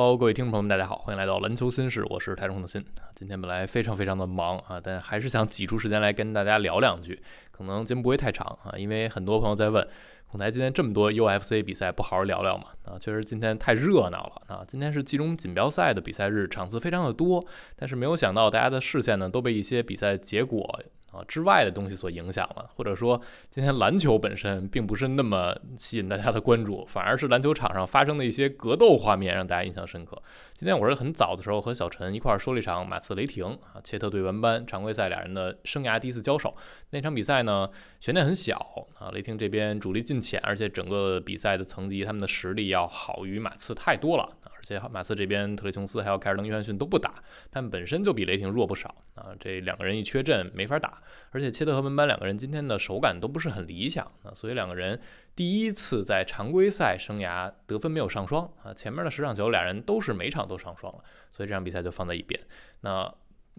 Hello，各位听众朋友们，大家好，欢迎来到篮球新事，我是台中的新。今天本来非常非常的忙啊，但还是想挤出时间来跟大家聊两句。可能节目不会太长啊，因为很多朋友在问，孔台今天这么多 UFC 比赛，不好好聊聊嘛？啊，确实今天太热闹了啊！今天是季中锦标赛的比赛日，场次非常的多，但是没有想到大家的视线呢都被一些比赛结果。啊之外的东西所影响了，或者说今天篮球本身并不是那么吸引大家的关注，反而是篮球场上发生的一些格斗画面让大家印象深刻。今天我是很早的时候和小陈一块儿说了一场马刺雷霆啊切特对文班常规赛俩人的生涯第一次交手，那场比赛呢悬念很小啊，雷霆这边主力尽浅，而且整个比赛的层级他们的实力要好于马刺太多了。而且马刺这边特雷琼斯还有凯尔登约翰逊都不打，他们本身就比雷霆弱不少啊。这两个人一缺阵没法打，而且切特和文班两个人今天的手感都不是很理想啊，所以两个人第一次在常规赛生涯得分没有上双啊。前面的十场球俩人都是每场都上双了，所以这场比赛就放在一边。那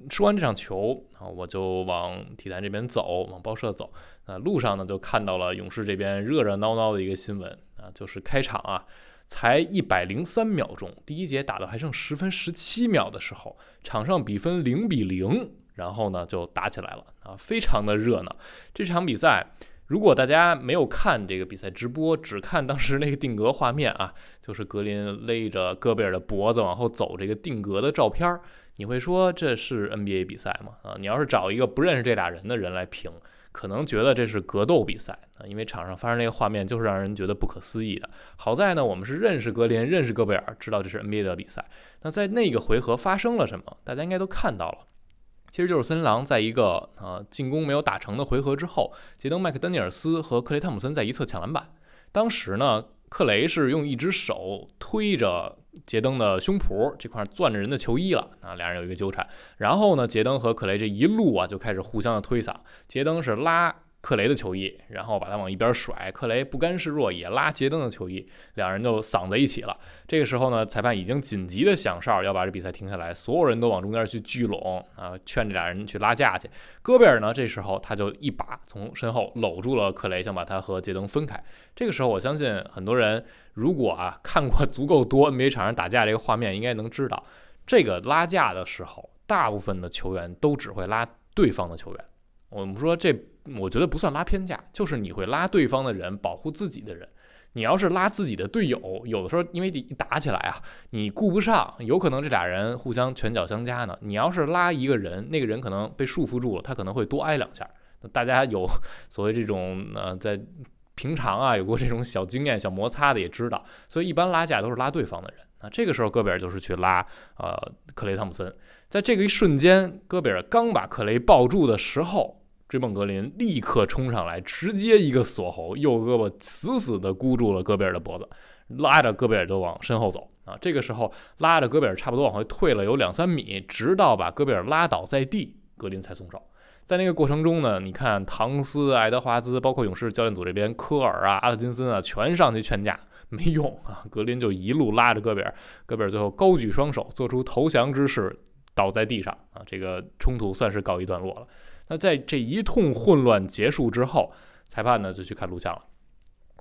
说完这场球啊，我就往体坛这边走，往报社走。那路上呢就看到了勇士这边热热闹闹的一个新闻啊，就是开场啊。才一百零三秒钟，第一节打到还剩十分十七秒的时候，场上比分零比零，然后呢就打起来了啊，非常的热闹。这场比赛，如果大家没有看这个比赛直播，只看当时那个定格画面啊，就是格林勒着戈贝尔的脖子往后走这个定格的照片儿，你会说这是 NBA 比赛吗？啊，你要是找一个不认识这俩人的人来评。可能觉得这是格斗比赛啊，因为场上发生那个画面就是让人觉得不可思议的。好在呢，我们是认识格林、认识戈贝尔，知道这是 NBA 的比赛。那在那个回合发生了什么？大家应该都看到了，其实就是森林狼在一个呃进攻没有打成的回合之后，杰登·麦克丹尼尔斯和克雷·汤姆森在一侧抢篮板。当时呢，克雷是用一只手推着。杰登的胸脯这块攥着人的球衣了啊，俩人有一个纠缠，然后呢，杰登和克雷这一路啊就开始互相的推搡，杰登是拉。克雷的球衣，然后把他往一边甩。克雷不甘示弱，也拉杰登的球衣，两人就嗓在一起了。这个时候呢，裁判已经紧急的响哨，要把这比赛停下来。所有人都往中间去聚拢啊，劝这俩人去拉架去。戈贝尔呢，这时候他就一把从身后搂住了克雷，想把他和杰登分开。这个时候，我相信很多人如果啊看过足够多 NBA 场上打架这个画面，应该能知道，这个拉架的时候，大部分的球员都只会拉对方的球员。我们说这。我觉得不算拉偏架，就是你会拉对方的人保护自己的人。你要是拉自己的队友，有的时候因为一打起来啊，你顾不上，有可能这俩人互相拳脚相加呢。你要是拉一个人，那个人可能被束缚住了，他可能会多挨两下。大家有所谓这种呃，在平常啊有过这种小经验、小摩擦的也知道，所以一般拉架都是拉对方的人。那这个时候戈贝尔就是去拉呃克雷汤姆森，在这个一瞬间，戈贝尔刚把克雷抱住的时候。追梦格林立刻冲上来，直接一个锁喉，右胳膊死死地箍住了戈贝尔的脖子，拉着戈贝尔就往身后走啊！这个时候拉着戈贝尔差不多往回退了有两三米，直到把戈贝尔拉倒在地，格林才松手。在那个过程中呢，你看唐斯、爱德华兹，包括勇士教练组这边科尔啊、阿特金森啊，全上去劝架，没用啊！格林就一路拉着戈贝尔，戈贝尔最后高举双手，做出投降之势，倒在地上啊！这个冲突算是告一段落了。那在这一通混乱结束之后，裁判呢就去看录像了。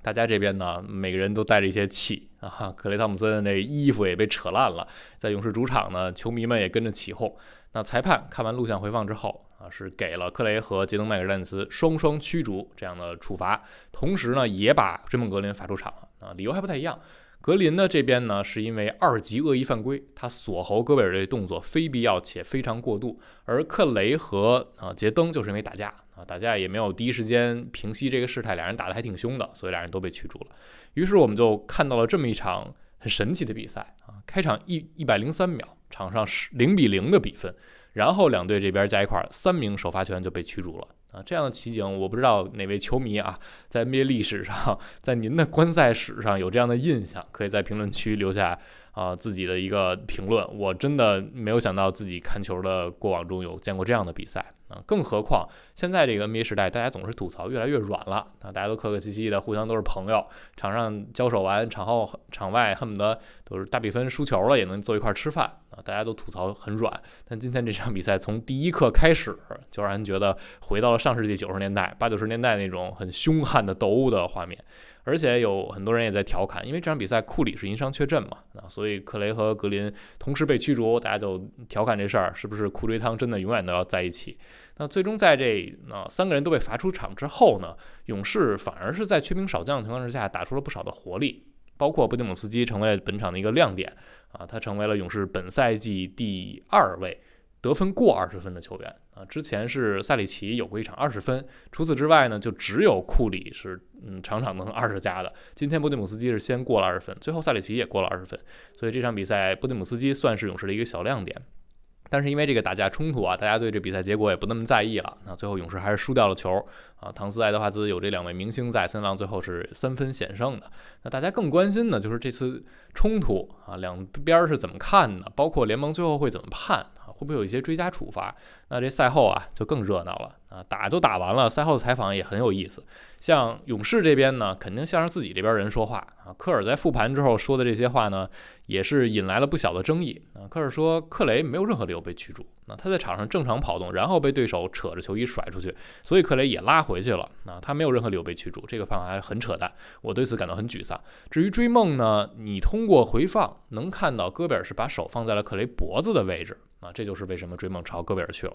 大家这边呢，每个人都带着一些气啊。克雷汤姆森那衣服也被扯烂了，在勇士主场呢，球迷们也跟着起哄。那裁判看完录像回放之后啊，是给了克雷和杰登麦克丹斯双双驱逐这样的处罚，同时呢，也把追梦格林罚出场啊，理由还不太一样。格林呢这边呢，是因为二级恶意犯规，他锁喉戈贝尔这动作非必要且非常过度；而克雷和啊杰登就是因为打架啊，打架也没有第一时间平息这个事态，俩人打得还挺凶的，所以俩人都被驱逐了。于是我们就看到了这么一场很神奇的比赛啊，开场一一百零三秒，场上是零比零的比分，然后两队这边加一块三名首发球员就被驱逐了。啊，这样的奇景，我不知道哪位球迷啊，在 NBA 历史上，在您的观赛史上有这样的印象，可以在评论区留下啊自己的一个评论。我真的没有想到自己看球的过往中有见过这样的比赛啊，更何况现在这个 NBA 时代，大家总是吐槽越来越软了啊，大家都客客气气的，互相都是朋友，场上交手完，场后场外恨不得都是大比分输球了也能坐一块吃饭啊，大家都吐槽很软。但今天这场比赛从第一刻开始，就让人觉得回到了上世纪九十年代、八九十年代那种很凶悍的斗殴的画面。而且有很多人也在调侃，因为这场比赛库里是因伤缺阵嘛，啊，所以克雷和格林同时被驱逐，大家就调侃这事儿是不是库追汤真的永远都要在一起？那最终在这啊三个人都被罚出场之后呢，勇士反而是在缺兵少将的情况之下打出了不少的活力，包括布迪姆斯基成为本场的一个亮点啊，他成为了勇士本赛季第二位。得分过二十分的球员啊，之前是塞里奇有过一场二十分，除此之外呢，就只有库里是嗯场场能二十加的。今天波蒂姆斯基是先过了二十分，最后塞里奇也过了二十分，所以这场比赛波蒂姆斯基算是勇士的一个小亮点。但是因为这个打架冲突啊，大家对这比赛结果也不那么在意了。那最后勇士还是输掉了球啊。唐斯、爱德华兹有这两位明星在，森林狼最后是三分险胜的。那大家更关心的就是这次冲突啊，两边是怎么看的？包括联盟最后会怎么判？会不会有一些追加处罚？那这赛后啊就更热闹了啊！打就打完了，赛后的采访也很有意思。像勇士这边呢，肯定向着自己这边人说话啊。科尔在复盘之后说的这些话呢，也是引来了不小的争议啊。科尔说，克雷没有任何理由被驱逐，那他在场上正常跑动，然后被对手扯着球衣甩出去，所以克雷也拉回去了啊。他没有任何理由被驱逐，这个判罚还很扯淡，我对此感到很沮丧。至于追梦呢，你通过回放能看到戈贝尔是把手放在了克雷脖子的位置。啊，这就是为什么追梦朝戈贝尔去了。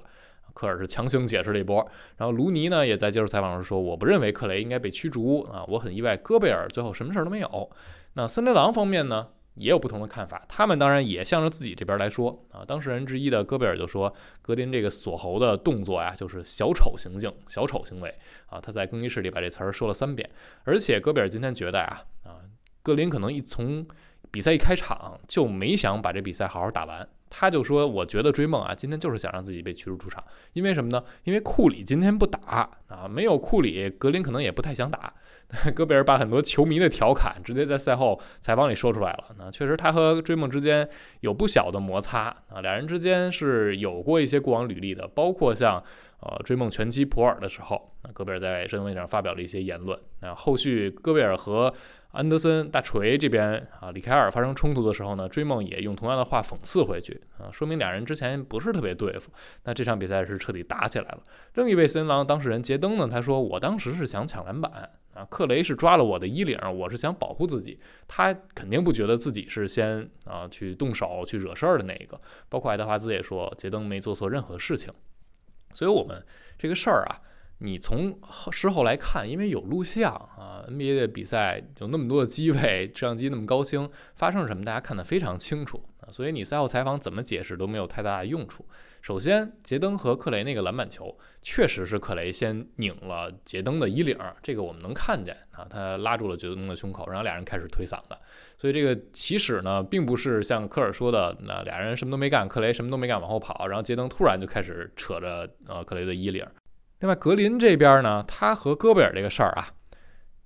科尔是强行解释了一波，然后卢尼呢也在接受采访时说：“我不认为克雷应该被驱逐啊，我很意外戈贝尔最后什么事儿都没有。”那森林狼方面呢也有不同的看法，他们当然也向着自己这边来说啊。当事人之一的戈贝尔就说：“格林这个锁喉的动作呀，就是小丑行径、小丑行为啊。”他在更衣室里把这词儿说了三遍，而且戈贝尔今天觉得啊啊，格林可能一从比赛一开场就没想把这比赛好好打完。他就说：“我觉得追梦啊，今天就是想让自己被驱逐出场，因为什么呢？因为库里今天不打啊，没有库里，格林可能也不太想打。戈贝尔把很多球迷的调侃直接在赛后采访里说出来了。那确实，他和追梦之间有不小的摩擦啊，两人之间是有过一些过往履历的，包括像呃追梦拳击普尔的时候，那戈贝尔在社交媒体上发表了一些言论。那后续戈贝尔和安德森大锤这边啊，里凯尔发生冲突的时候呢，追梦也用同样的话讽刺回去啊，说明俩人之前不是特别对付。那这场比赛是彻底打起来了。另一位森林狼当事人杰登呢，他说：“我当时是想抢篮板啊，克雷是抓了我的衣领，我是想保护自己。他肯定不觉得自己是先啊去动手去惹事儿的那一个。包括爱德华兹也说，杰登没做错任何事情。所以我们这个事儿啊。”你从事后来看，因为有录像啊，NBA 的比赛有那么多的机位，摄像机那么高清，发生了什么大家看得非常清楚所以你赛后采访怎么解释都没有太大的用处。首先，杰登和克雷那个篮板球确实是克雷先拧了杰登的衣领，这个我们能看见啊，他拉住了杰登的胸口，然后俩人开始推搡的。所以这个起始呢，并不是像科尔说的，那俩人什么都没干，克雷什么都没干往后跑，然后杰登突然就开始扯着呃克雷的衣领。另外，格林这边呢，他和戈贝尔这个事儿啊，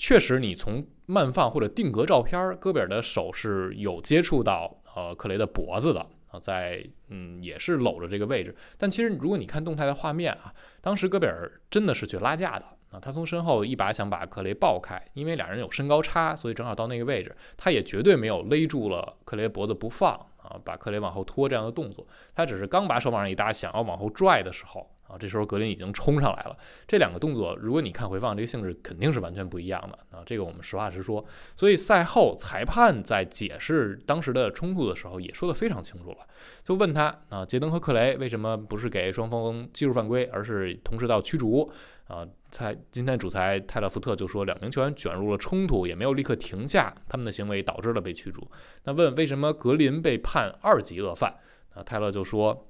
确实，你从慢放或者定格照片，戈贝尔的手是有接触到呃克雷的脖子的啊，在嗯也是搂着这个位置。但其实如果你看动态的画面啊，当时戈贝尔真的是去拉架的啊，他从身后一把想把克雷抱开，因为俩人有身高差，所以正好到那个位置，他也绝对没有勒住了克雷脖子不放啊，把克雷往后拖这样的动作，他只是刚把手往上一搭，想要往后拽的时候。啊，这时候格林已经冲上来了。这两个动作，如果你看回放，这个性质肯定是完全不一样的啊。这个我们实话实说。所以赛后裁判在解释当时的冲突的时候，也说得非常清楚了。就问他啊，杰登和克雷为什么不是给双方技术犯规，而是同时到驱逐？啊，裁今天主裁泰勒福特就说，两名球员卷入了冲突，也没有立刻停下他们的行为，导致了被驱逐。那问为什么格林被判二级恶犯？啊，泰勒就说。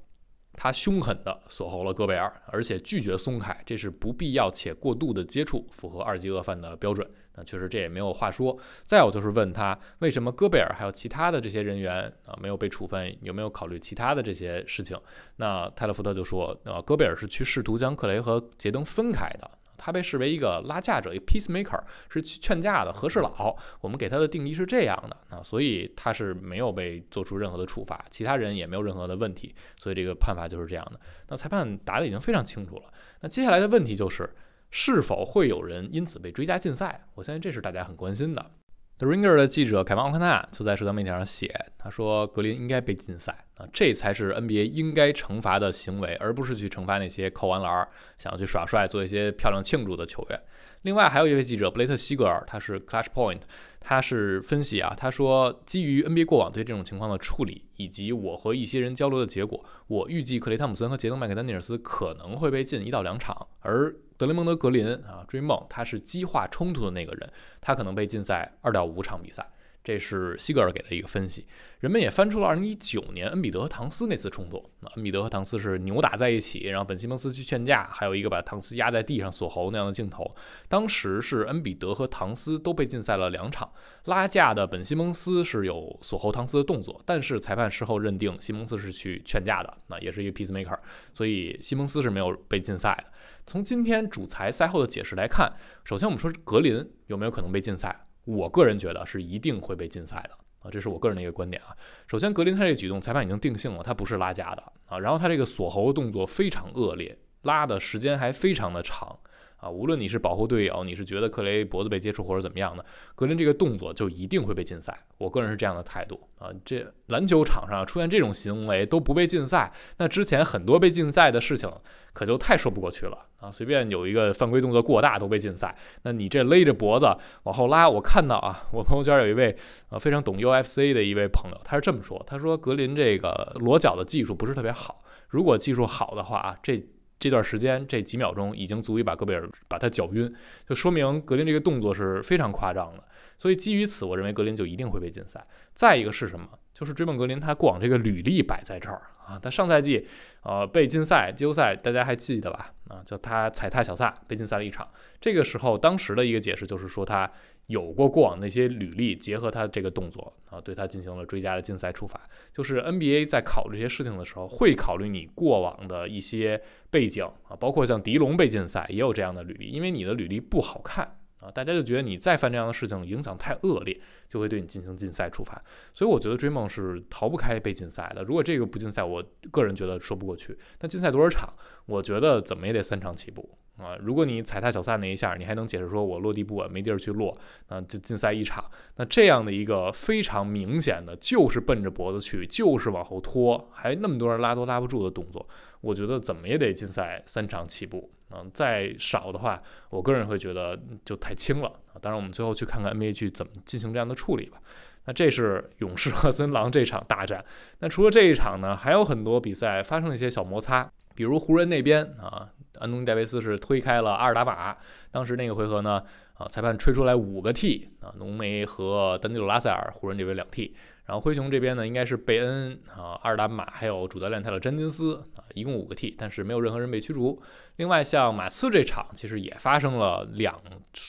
他凶狠地锁喉了戈贝尔，而且拒绝松开，这是不必要且过度的接触，符合二级恶犯的标准。那确实这也没有话说。再有就是问他为什么戈贝尔还有其他的这些人员啊没有被处分，有没有考虑其他的这些事情？那泰勒福特就说，呃，戈贝尔是去试图将克雷和杰登分开的。他被视为一个拉架者，一个 peacemaker，是劝架的和事佬。我们给他的定义是这样的啊，所以他是没有被做出任何的处罚，其他人也没有任何的问题，所以这个判罚就是这样的。那裁判答的已经非常清楚了。那接下来的问题就是，是否会有人因此被追加禁赛？我相信这是大家很关心的。The Ringer 的记者凯文奥克纳就在社交媒体上写，他说格林应该被禁赛啊，这才是 NBA 应该惩罚的行为，而不是去惩罚那些扣完篮想要去耍帅、做一些漂亮庆祝的球员。另外还有一位记者布雷特西格尔，他是 Clutch Point，他是分析啊，他说基于 NBA 过往对这种情况的处理，以及我和一些人交流的结果，我预计克雷汤姆森和杰登麦克丹尼尔斯可能会被禁一到两场，而德雷蒙德格林啊，追梦他是激化冲突的那个人，他可能被禁赛二到五场比赛。这是西格尔给的一个分析，人们也翻出了2019年恩比德和唐斯那次冲突。那恩比德和唐斯是扭打在一起，然后本西蒙斯去劝架，还有一个把唐斯压在地上锁喉那样的镜头。当时是恩比德和唐斯都被禁赛了两场，拉架的本西蒙斯是有锁喉唐斯的动作，但是裁判事后认定西蒙斯是去劝架的，那也是一个 peacemaker，所以西蒙斯是没有被禁赛的。从今天主裁赛后的解释来看，首先我们说格林有没有可能被禁赛？我个人觉得是一定会被禁赛的啊，这是我个人的一个观点啊。首先，格林他这个举动，裁判已经定性了，他不是拉架的啊。然后他这个锁喉动作非常恶劣，拉的时间还非常的长。啊，无论你是保护队友，你是觉得克雷脖子被接触或者怎么样的，格林这个动作就一定会被禁赛。我个人是这样的态度啊。这篮球场上出现这种行为都不被禁赛，那之前很多被禁赛的事情可就太说不过去了啊。随便有一个犯规动作过大都被禁赛，那你这勒着脖子往后拉，我看到啊，我朋友圈有一位呃非常懂 UFC 的一位朋友，他是这么说，他说格林这个裸脚的技术不是特别好，如果技术好的话啊，这。这段时间这几秒钟已经足以把戈贝尔把他搅晕，就说明格林这个动作是非常夸张的。所以基于此，我认为格林就一定会被禁赛。再一个是什么？就是追梦格林他过往这个履历摆在这儿啊，他上赛季呃被禁赛季后赛，大家还记得吧？啊，就他踩踏小萨被禁赛了一场。这个时候当时的一个解释就是说他。有过过往那些履历，结合他这个动作啊，对他进行了追加的禁赛处罚。就是 NBA 在考虑这些事情的时候，会考虑你过往的一些背景啊，包括像迪龙被禁赛也有这样的履历，因为你的履历不好看啊，大家就觉得你再犯这样的事情影响太恶劣，就会对你进行禁赛处罚。所以我觉得追梦是逃不开被禁赛的。如果这个不禁赛，我个人觉得说不过去。那禁赛多少场？我觉得怎么也得三场起步。啊，如果你踩踏小萨那一下，你还能解释说我落地不稳，没地儿去落，那就禁赛一场。那这样的一个非常明显的，就是奔着脖子去，就是往后拖，还那么多人拉都拉不住的动作，我觉得怎么也得禁赛三场起步。嗯，再少的话，我个人会觉得就太轻了啊。当然，我们最后去看看 NBA 去怎么进行这样的处理吧。那这是勇士和森狼这场大战。那除了这一场呢，还有很多比赛发生了一些小摩擦，比如湖人那边啊。安东尼戴维斯是推开了阿尔达马，当时那个回合呢，啊，裁判吹出来五个 T，啊，浓眉和丹尼鲁拉塞尔，湖人这边两 T，然后灰熊这边呢，应该是贝恩啊、阿尔达马还有主教练泰勒詹金斯啊，一共五个 T，但是没有任何人被驱逐。另外像马刺这场其实也发生了两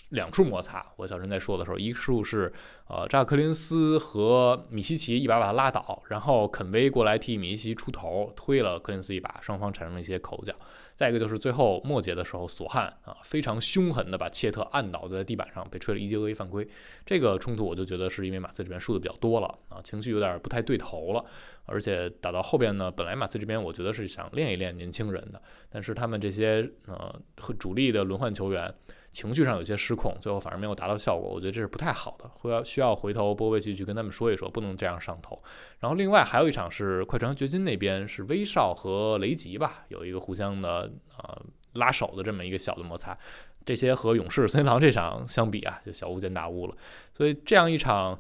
两处摩擦，我小陈在说的时候，一处是呃扎克·林斯和米西奇一把把他拉倒，然后肯威过来替米西奇出头，推了柯林斯一把，双方产生了一些口角。再一个就是最后末节的时候，索汉啊非常凶狠的把切特按倒在地板上，被吹了一记恶意犯规。这个冲突我就觉得是因为马刺这边输的比较多了啊，情绪有点不太对头了。而且打到后边呢，本来马刺这边我觉得是想练一练年轻人的，但是他们这些呃 和主力的轮换球员情绪上有些失控，最后反而没有达到效果。我觉得这是不太好的，会要需要回头波维奇去跟他们说一说，不能这样上头。然后另外还有一场是快船掘金那边是威少和雷吉吧，有一个互相的呃拉手的这么一个小的摩擦，这些和勇士森林狼这场相比啊，就小巫见大巫了。所以这样一场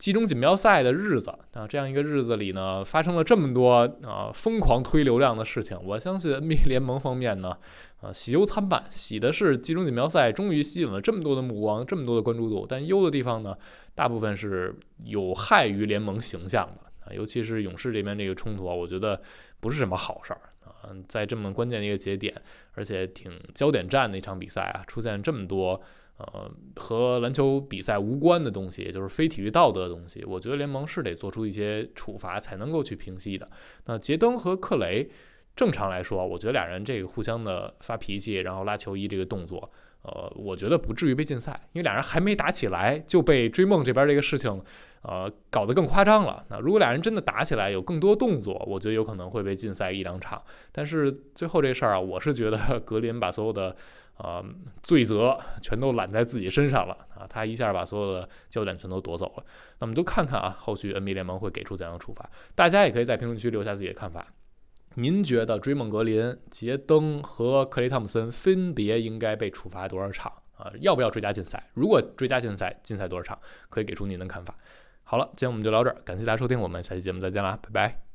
季中锦标赛的日子啊，这样一个日子里呢，发生了这么多啊疯狂推流量的事情，我相信 NBA 联盟方面呢，啊 喜忧参半，喜的是季中锦标赛终于吸引了这么多的目光，这么多的关注度，但忧的地方呢，大部分是有害于联盟形象的啊。尤其是勇士这边这个冲突啊，我觉得不是什么好事儿啊。在这么关键的一个节点，而且挺焦点战的一场比赛啊，出现这么多呃和篮球比赛无关的东西，也就是非体育道德的东西，我觉得联盟是得做出一些处罚才能够去平息的。那杰登和克雷，正常来说，我觉得俩人这个互相的发脾气，然后拉球衣这个动作，呃，我觉得不至于被禁赛，因为俩人还没打起来就被追梦这边这个事情，呃，搞得更夸张了。那如果俩人真的打起来，有更多动作，我觉得有可能会被禁赛一两场。但是最后这事儿啊，我是觉得格林把所有的呃罪责全都揽在自己身上了啊，他一下把所有的焦点全都夺走了。那么就看看啊，后续 NBA 联盟会给出怎样的处罚？大家也可以在评论区留下自己的看法。您觉得追梦格林、杰登和克雷汤普森分别应该被处罚多少场啊？要不要追加禁赛？如果追加禁赛，禁赛多少场？可以给出您的看法。好了，今天我们就聊这儿，感谢大家收听，我们下期节目再见啦，拜拜。